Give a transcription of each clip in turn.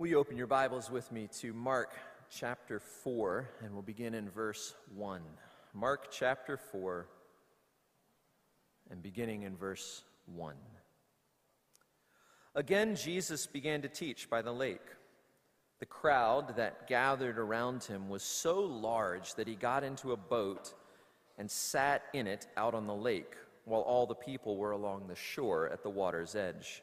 Will you open your Bibles with me to Mark chapter 4, and we'll begin in verse 1. Mark chapter 4, and beginning in verse 1. Again, Jesus began to teach by the lake. The crowd that gathered around him was so large that he got into a boat and sat in it out on the lake, while all the people were along the shore at the water's edge.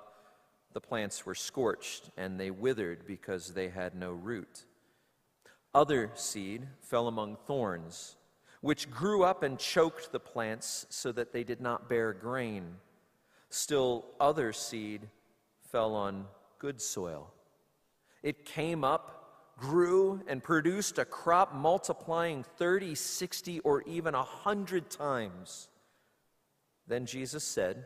the plants were scorched and they withered because they had no root. Other seed fell among thorns, which grew up and choked the plants so that they did not bear grain. Still, other seed fell on good soil. It came up, grew, and produced a crop multiplying 30, 60, or even a 100 times. Then Jesus said,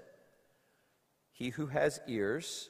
He who has ears,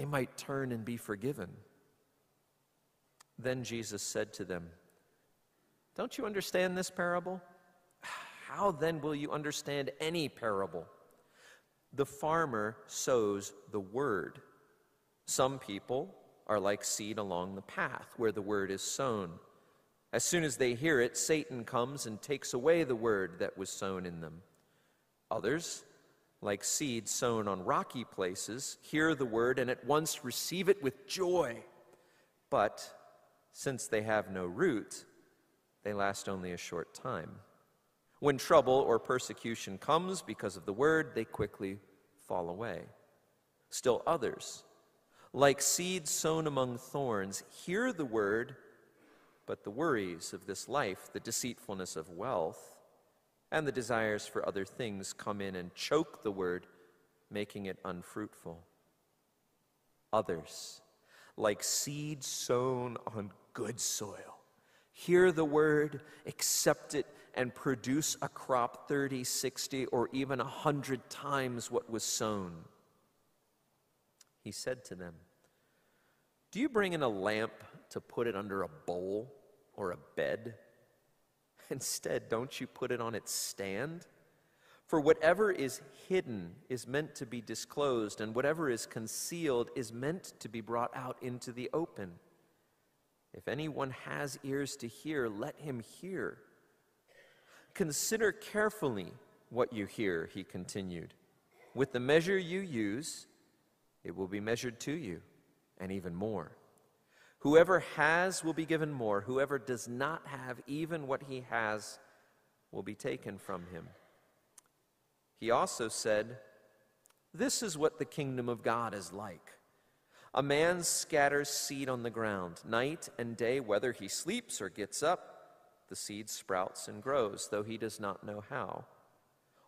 they might turn and be forgiven. Then Jesus said to them, Don't you understand this parable? How then will you understand any parable? The farmer sows the word. Some people are like seed along the path where the word is sown. As soon as they hear it, Satan comes and takes away the word that was sown in them. Others like seed sown on rocky places, hear the word and at once receive it with joy. But since they have no root, they last only a short time. When trouble or persecution comes because of the word, they quickly fall away. Still others, like seed sown among thorns, hear the word, but the worries of this life, the deceitfulness of wealth, and the desires for other things come in and choke the word, making it unfruitful. Others, like seed sown on good soil, hear the word, accept it, and produce a crop 30, 60, or even a 100 times what was sown. He said to them, Do you bring in a lamp to put it under a bowl or a bed? Instead, don't you put it on its stand? For whatever is hidden is meant to be disclosed, and whatever is concealed is meant to be brought out into the open. If anyone has ears to hear, let him hear. Consider carefully what you hear, he continued. With the measure you use, it will be measured to you, and even more. Whoever has will be given more. Whoever does not have, even what he has, will be taken from him. He also said, This is what the kingdom of God is like. A man scatters seed on the ground. Night and day, whether he sleeps or gets up, the seed sprouts and grows, though he does not know how.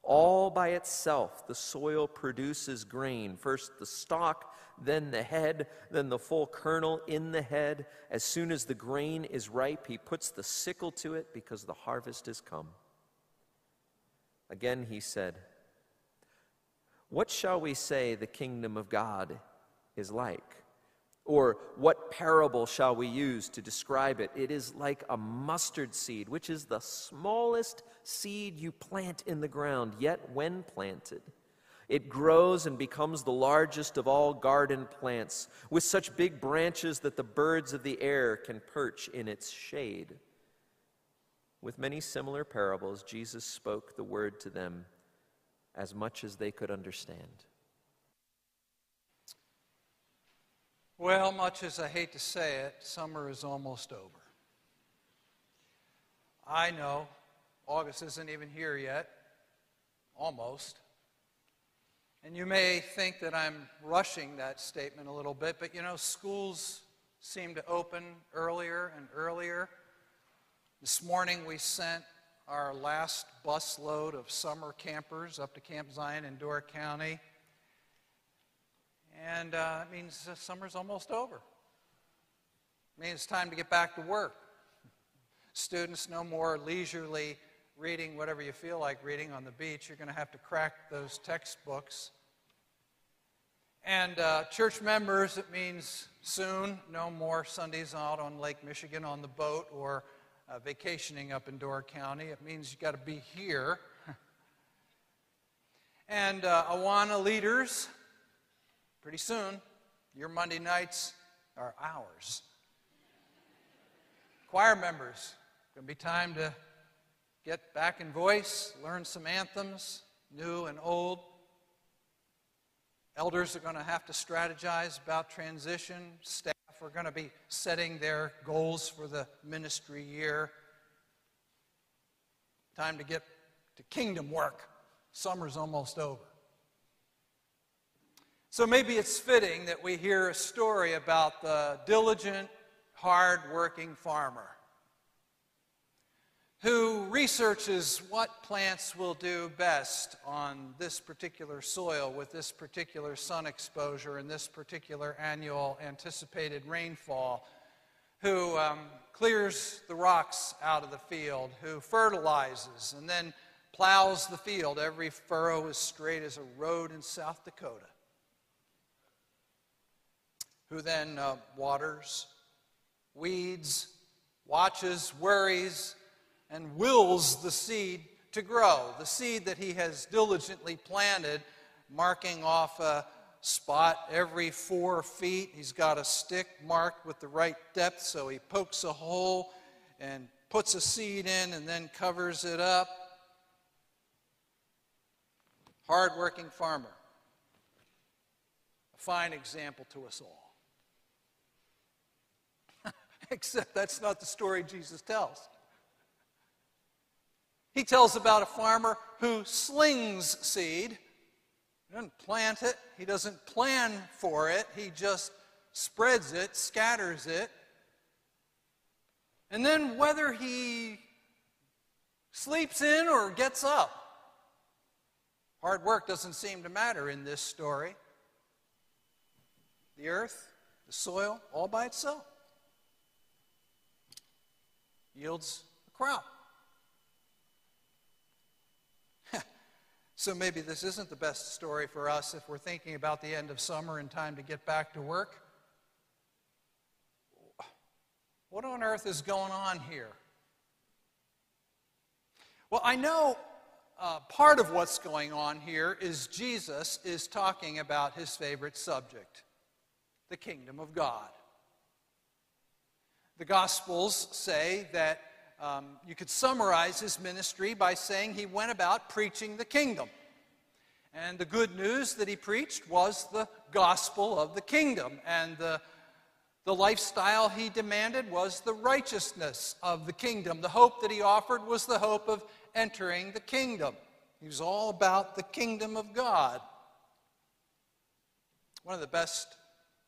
All by itself, the soil produces grain first the stalk, then the head, then the full kernel in the head. As soon as the grain is ripe, he puts the sickle to it because the harvest has come. Again, he said, What shall we say the kingdom of God is like? Or what parable shall we use to describe it? It is like a mustard seed, which is the smallest seed you plant in the ground, yet when planted, it grows and becomes the largest of all garden plants, with such big branches that the birds of the air can perch in its shade. With many similar parables, Jesus spoke the word to them as much as they could understand. Well, much as I hate to say it, summer is almost over. I know August isn't even here yet, almost. And you may think that I'm rushing that statement a little bit, but you know, schools seem to open earlier and earlier. This morning we sent our last bus load of summer campers up to Camp Zion in Door County. And uh, it means summer's almost over. It means it's time to get back to work. Students, no more leisurely reading whatever you feel like reading on the beach. You're going to have to crack those textbooks. And uh, church members, it means soon no more Sundays out on Lake Michigan on the boat or uh, vacationing up in Door County. It means you've got to be here. and uh, Awana leaders, pretty soon, your Monday nights are ours. Choir members, going to be time to get back in voice, learn some anthems, new and old. Elders are going to have to strategize about transition. Staff are going to be setting their goals for the ministry year. Time to get to kingdom work. Summer's almost over. So maybe it's fitting that we hear a story about the diligent, hard working farmer who researches what plants will do best on this particular soil with this particular sun exposure and this particular annual anticipated rainfall, who um, clears the rocks out of the field, who fertilizes and then plows the field. Every furrow is straight as a road in South Dakota who then uh, waters, weeds, watches, worries, and wills the seed to grow. The seed that he has diligently planted, marking off a spot every four feet. He's got a stick marked with the right depth, so he pokes a hole and puts a seed in and then covers it up. Hardworking farmer. A fine example to us all. Except that's not the story Jesus tells. He tells about a farmer who slings seed. He doesn't plant it, he doesn't plan for it, he just spreads it, scatters it. And then whether he sleeps in or gets up, hard work doesn't seem to matter in this story. The earth, the soil, all by itself yields a crop. so maybe this isn't the best story for us if we're thinking about the end of summer and time to get back to work. What on earth is going on here? Well, I know uh, part of what's going on here is Jesus is talking about his favorite subject, the kingdom of God. The Gospels say that um, you could summarize his ministry by saying he went about preaching the kingdom. And the good news that he preached was the gospel of the kingdom. And the, the lifestyle he demanded was the righteousness of the kingdom. The hope that he offered was the hope of entering the kingdom. He was all about the kingdom of God. One of the best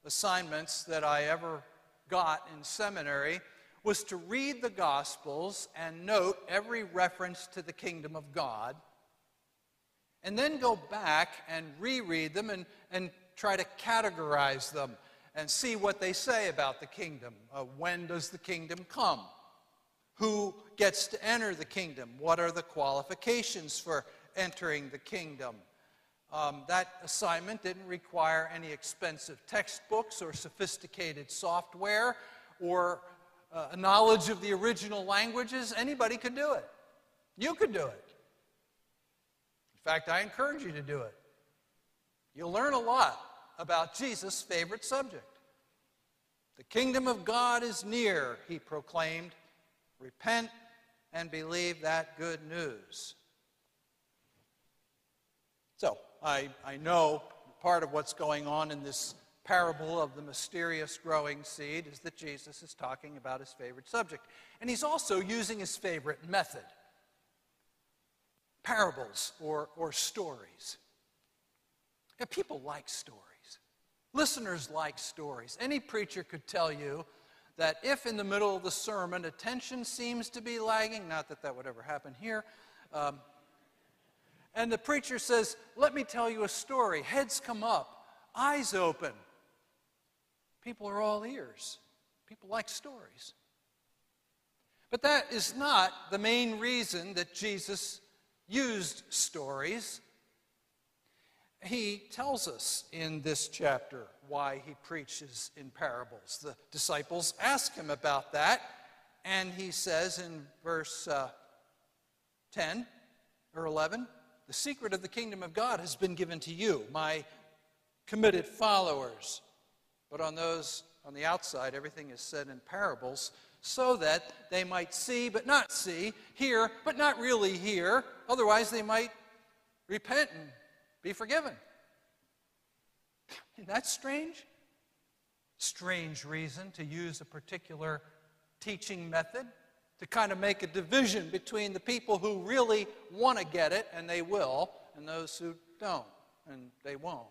assignments that I ever got in seminary was to read the Gospels and note every reference to the kingdom of God, and then go back and reread them and, and try to categorize them and see what they say about the kingdom. Uh, when does the kingdom come? Who gets to enter the kingdom? What are the qualifications for entering the kingdom? Um, that assignment didn't require any expensive textbooks or sophisticated software or uh, a knowledge of the original languages. Anybody could do it. You could do it. In fact, I encourage you to do it. You'll learn a lot about Jesus' favorite subject. The kingdom of God is near, he proclaimed. Repent and believe that good news. So, I, I know part of what's going on in this parable of the mysterious growing seed is that Jesus is talking about his favorite subject. And he's also using his favorite method parables or, or stories. Yeah, people like stories. Listeners like stories. Any preacher could tell you that if in the middle of the sermon attention seems to be lagging, not that that would ever happen here, um, and the preacher says, Let me tell you a story, heads come up, eyes open, people are all ears. People like stories. But that is not the main reason that Jesus used stories he tells us in this chapter why he preaches in parables. The disciples ask him about that, and he says in verse uh, 10 or 11 The secret of the kingdom of God has been given to you, my committed followers. But on those on the outside, everything is said in parables so that they might see but not see, hear but not really hear. Otherwise, they might repent and be forgiven. Isn't that strange? Strange reason to use a particular teaching method to kind of make a division between the people who really want to get it, and they will, and those who don't, and they won't.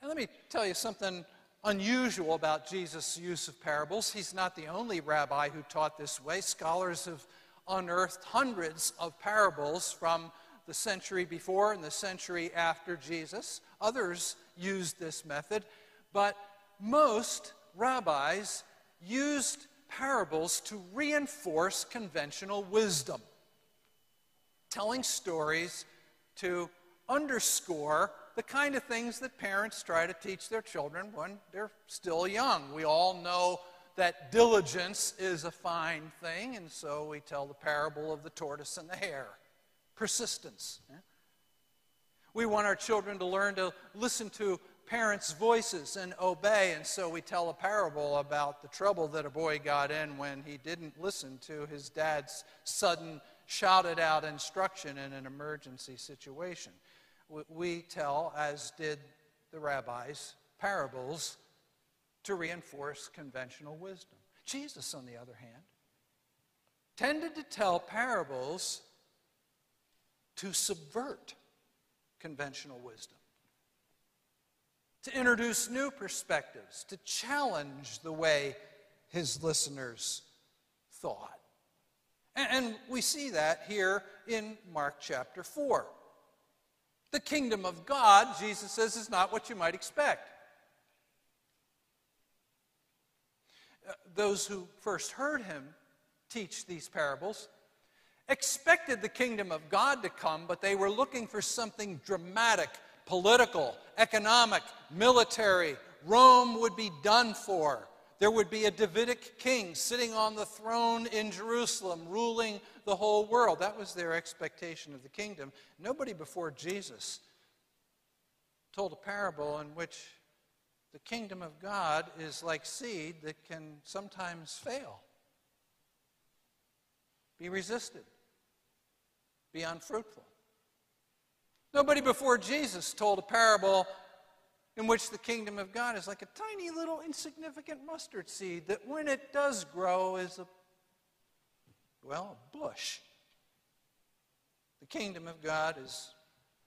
And let me tell you something unusual about Jesus' use of parables. He's not the only rabbi who taught this way. Scholars have unearthed hundreds of parables from the century before and the century after Jesus. Others used this method, but most rabbis used parables to reinforce conventional wisdom, telling stories to underscore the kind of things that parents try to teach their children when they're still young. We all know that diligence is a fine thing, and so we tell the parable of the tortoise and the hare. Persistence. We want our children to learn to listen to parents' voices and obey, and so we tell a parable about the trouble that a boy got in when he didn't listen to his dad's sudden shouted out instruction in an emergency situation. We tell, as did the rabbis, parables to reinforce conventional wisdom. Jesus, on the other hand, tended to tell parables to subvert conventional wisdom, to introduce new perspectives, to challenge the way his listeners thought. And we see that here in Mark chapter 4. The kingdom of God, Jesus says, is not what you might expect. Uh, those who first heard him teach these parables expected the kingdom of God to come, but they were looking for something dramatic, political, economic, military. Rome would be done for. There would be a Davidic king sitting on the throne in Jerusalem, ruling the whole world. That was their expectation of the kingdom. Nobody before Jesus told a parable in which the kingdom of God is like seed that can sometimes fail, be resisted, be unfruitful. Nobody before Jesus told a parable in which the kingdom of God is like a tiny little insignificant mustard seed that when it does grow is a, well, a bush. The kingdom of God is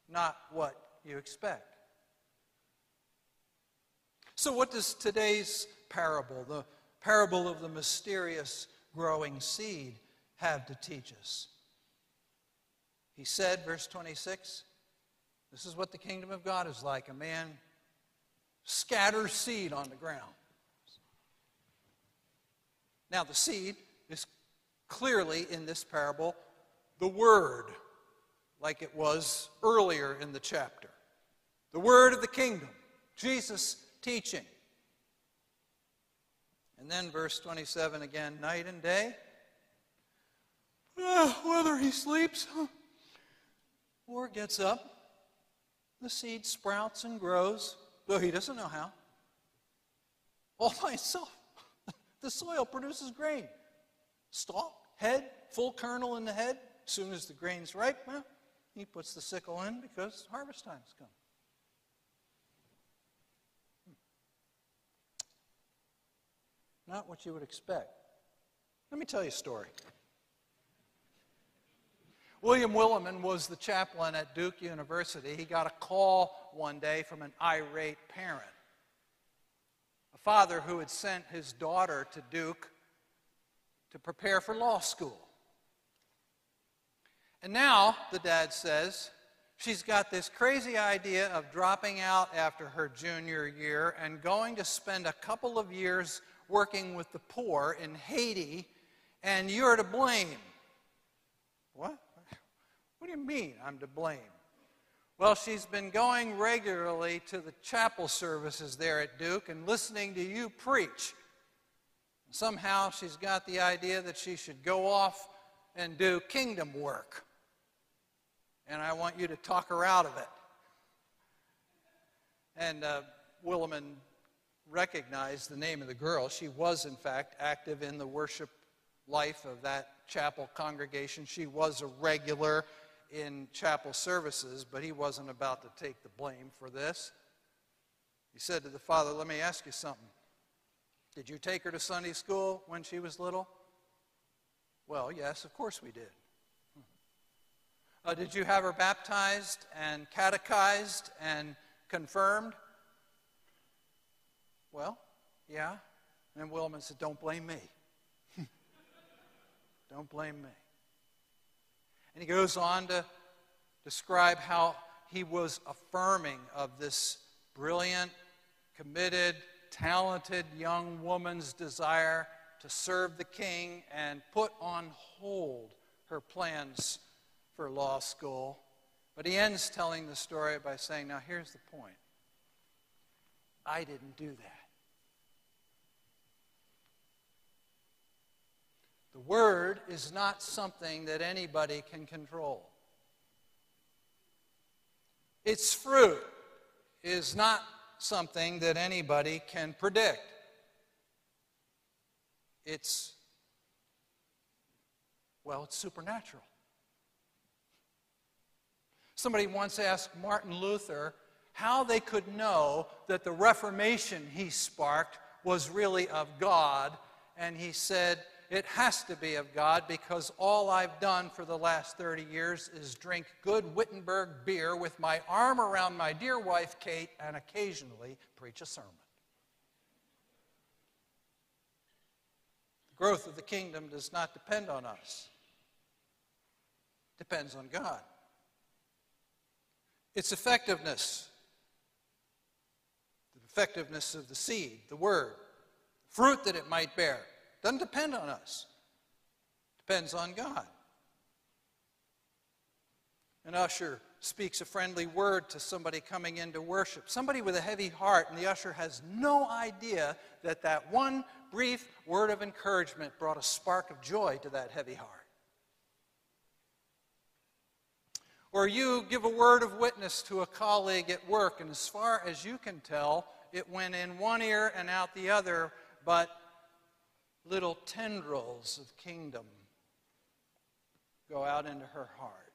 not what you expect. So, what does today's parable, the parable of the mysterious growing seed, have to teach us? He said, verse 26, this is what the kingdom of God is like. A man scatters seed on the ground. Now, the seed is clearly in this parable the word, like it was earlier in the chapter. The word of the kingdom. Jesus teaching. And then verse 27 again night and day. Uh, whether he sleeps or gets up, the seed sprouts and grows, though he doesn't know how. All by itself, the soil produces grain. Stalk, head, full kernel in the head. As soon as the grain's ripe, well, he puts the sickle in because harvest time's come. Hmm. Not what you would expect. Let me tell you a story. William Willimon was the chaplain at Duke University. He got a call one day from an irate parent. A father who had sent his daughter to Duke to prepare for law school. And now, the dad says, she's got this crazy idea of dropping out after her junior year and going to spend a couple of years working with the poor in Haiti, and you're to blame. What? What do you mean I'm to blame? Well, she's been going regularly to the chapel services there at Duke and listening to you preach. Somehow she's got the idea that she should go off and do kingdom work. And I want you to talk her out of it. And uh, Willimon recognized the name of the girl. She was, in fact, active in the worship life of that chapel congregation. She was a regular in chapel services, but he wasn't about to take the blame for this. He said to the father, Let me ask you something. Did you take her to Sunday school when she was little? Well, yes, of course we did. Uh, did you have her baptized and catechized and confirmed? Well, yeah. And Willimon said, Don't blame me. Don't blame me. And he goes on to describe how he was affirming of this brilliant, committed, talented young woman's desire to serve the king and put on hold her plans for law school. But he ends telling the story by saying, Now here's the point I didn't do that. The Word is not something that anybody can control. Its fruit is not something that anybody can predict. It's, well, it's supernatural. Somebody once asked Martin Luther how they could know that the Reformation he sparked was really of God, and he said, it has to be of God because all I've done for the last 30 years is drink good Wittenberg beer with my arm around my dear wife, Kate, and occasionally preach a sermon. The growth of the kingdom does not depend on us, it depends on God. Its effectiveness, the effectiveness of the seed, the word, fruit that it might bear doesn't depend on us, depends on God. An usher speaks a friendly word to somebody coming into worship, somebody with a heavy heart, and the usher has no idea that that one brief word of encouragement brought a spark of joy to that heavy heart. Or you give a word of witness to a colleague at work, and as far as you can tell, it went in one ear and out the other, but little tendrils of kingdom go out into her heart.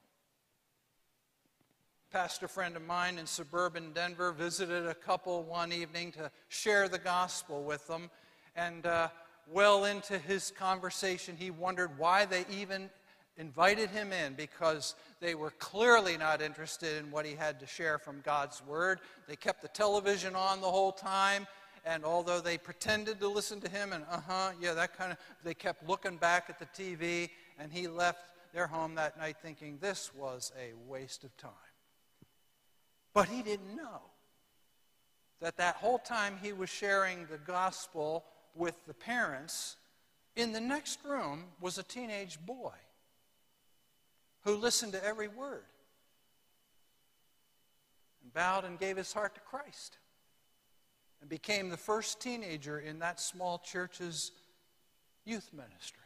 Pastor friend of mine in suburban Denver visited a couple one evening to share the gospel with them. And uh, well into his conversation, he wondered why they even invited him in because they were clearly not interested in what he had to share from God's word. They kept the television on the whole time and although they pretended to listen to him and uh-huh yeah that kind of they kept looking back at the tv and he left their home that night thinking this was a waste of time. But he didn't know that that whole time he was sharing the gospel with the parents in the next room was a teenage boy who listened to every word and bowed and gave his heart to christ and became the first teenager in that small church's youth ministry.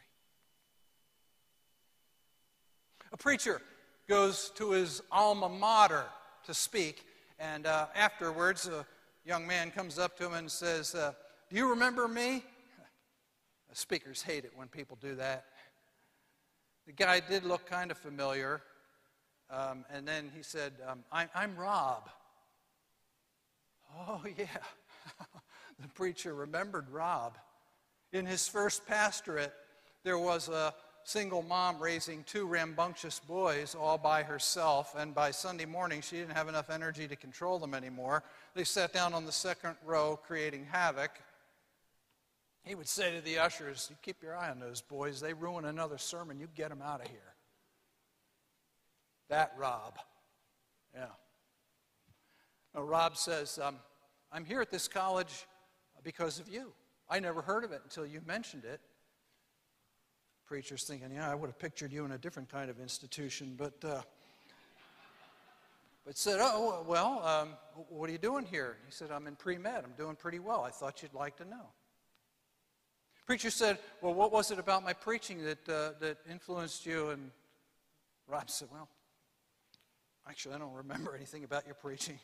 A preacher goes to his alma mater to speak, and uh, afterwards, a young man comes up to him and says, uh, Do you remember me? Speakers hate it when people do that. The guy did look kind of familiar, um, and then he said, um, I'm, I'm Rob. Oh, yeah. The preacher remembered Rob. In his first pastorate, there was a single mom raising two rambunctious boys all by herself, and by Sunday morning, she didn't have enough energy to control them anymore. They sat down on the second row, creating havoc. He would say to the ushers, You keep your eye on those boys. They ruin another sermon. You get them out of here. That Rob. Yeah. Now, Rob says, um, I'm here at this college because of you. I never heard of it until you mentioned it. Preacher's thinking, yeah, I would have pictured you in a different kind of institution, but, uh, but said, oh, well, um, what are you doing here? He said, I'm in pre med. I'm doing pretty well. I thought you'd like to know. Preacher said, Well, what was it about my preaching that, uh, that influenced you? And Rob said, Well, actually, I don't remember anything about your preaching.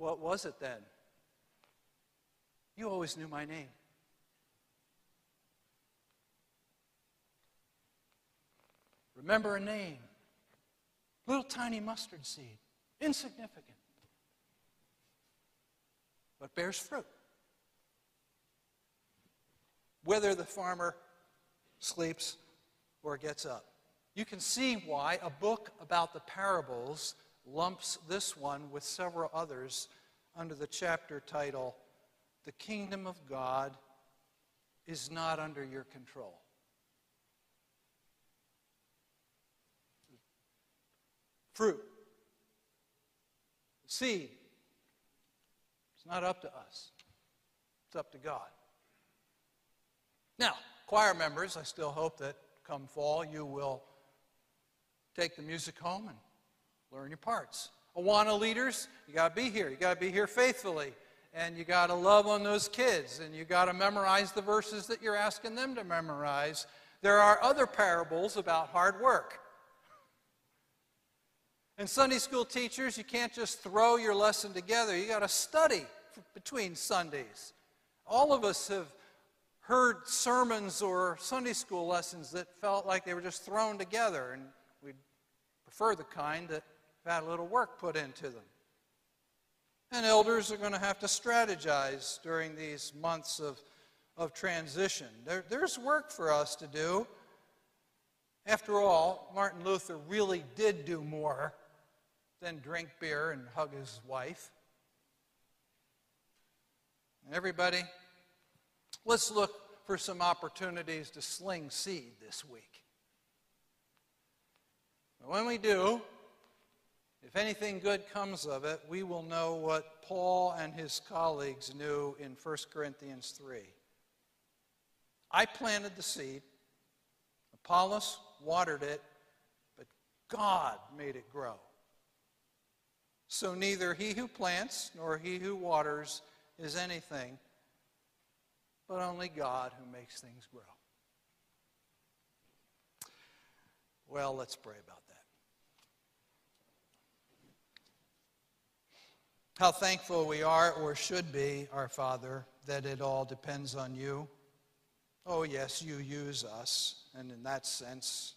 What, was it then? You always knew my name. Remember a name. Little tiny mustard seed. Insignificant. But bears fruit. Whether the farmer sleeps or gets up. You can see why a book about the parables lumps this one with several others under the chapter title, The Kingdom of God is Not Under Your Control. Fruit, seed, it's not up to us, it's up to God. Now, choir members, I still hope that come fall you will take the music home and learn your parts. Awana leaders, you got to be here. You got to be here faithfully. And you got to love on those kids. And you got to memorize the verses that you're asking them to memorize. There are other parables about hard work. And Sunday school teachers, you can't just throw your lesson together. You got to study between Sundays. All of us have heard sermons or Sunday school lessons that felt like they were just thrown together, and we'd prefer the kind that had a little work put into them. And elders are going to have to strategize during these months of, of transition. There, there's work for us to do. After all, Martin Luther really did do more than drink beer and hug his wife. Everybody, let's look for some opportunities to sling seed this week. When we do, if anything good comes of it, we will know what Paul and his colleagues knew in 1 Corinthians 3. I planted the seed, Apollos watered it, but God made it grow. So neither he who plants nor he who waters is anything, but only God who makes things grow. Well, let's pray about that. How thankful we are, or should be, our Father, that it all depends on you. Oh, yes, you use us, and in that sense,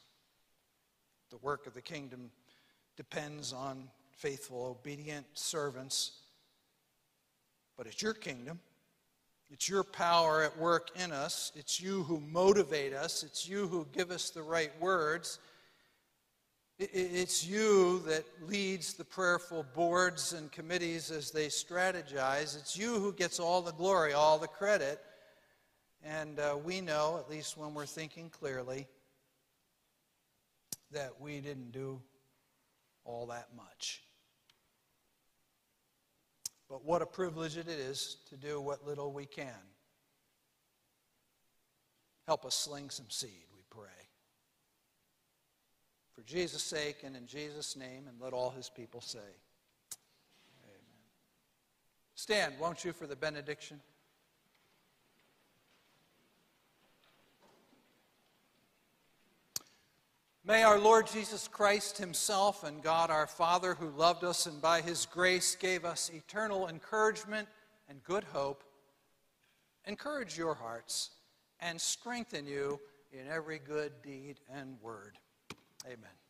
the work of the kingdom depends on faithful, obedient servants. But it's your kingdom. It's your power at work in us. It's you who motivate us. It's you who give us the right words. It's you that leads the prayerful boards and committees as they strategize. It's you who gets all the glory, all the credit. And uh, we know, at least when we're thinking clearly, that we didn't do all that much. But what a privilege it is to do what little we can. Help us sling some seed. For Jesus' sake and in Jesus' name, and let all his people say, Amen. Stand, won't you, for the benediction? May our Lord Jesus Christ Himself and God our Father, who loved us and by His grace gave us eternal encouragement and good hope, encourage your hearts and strengthen you in every good deed and word. Amen.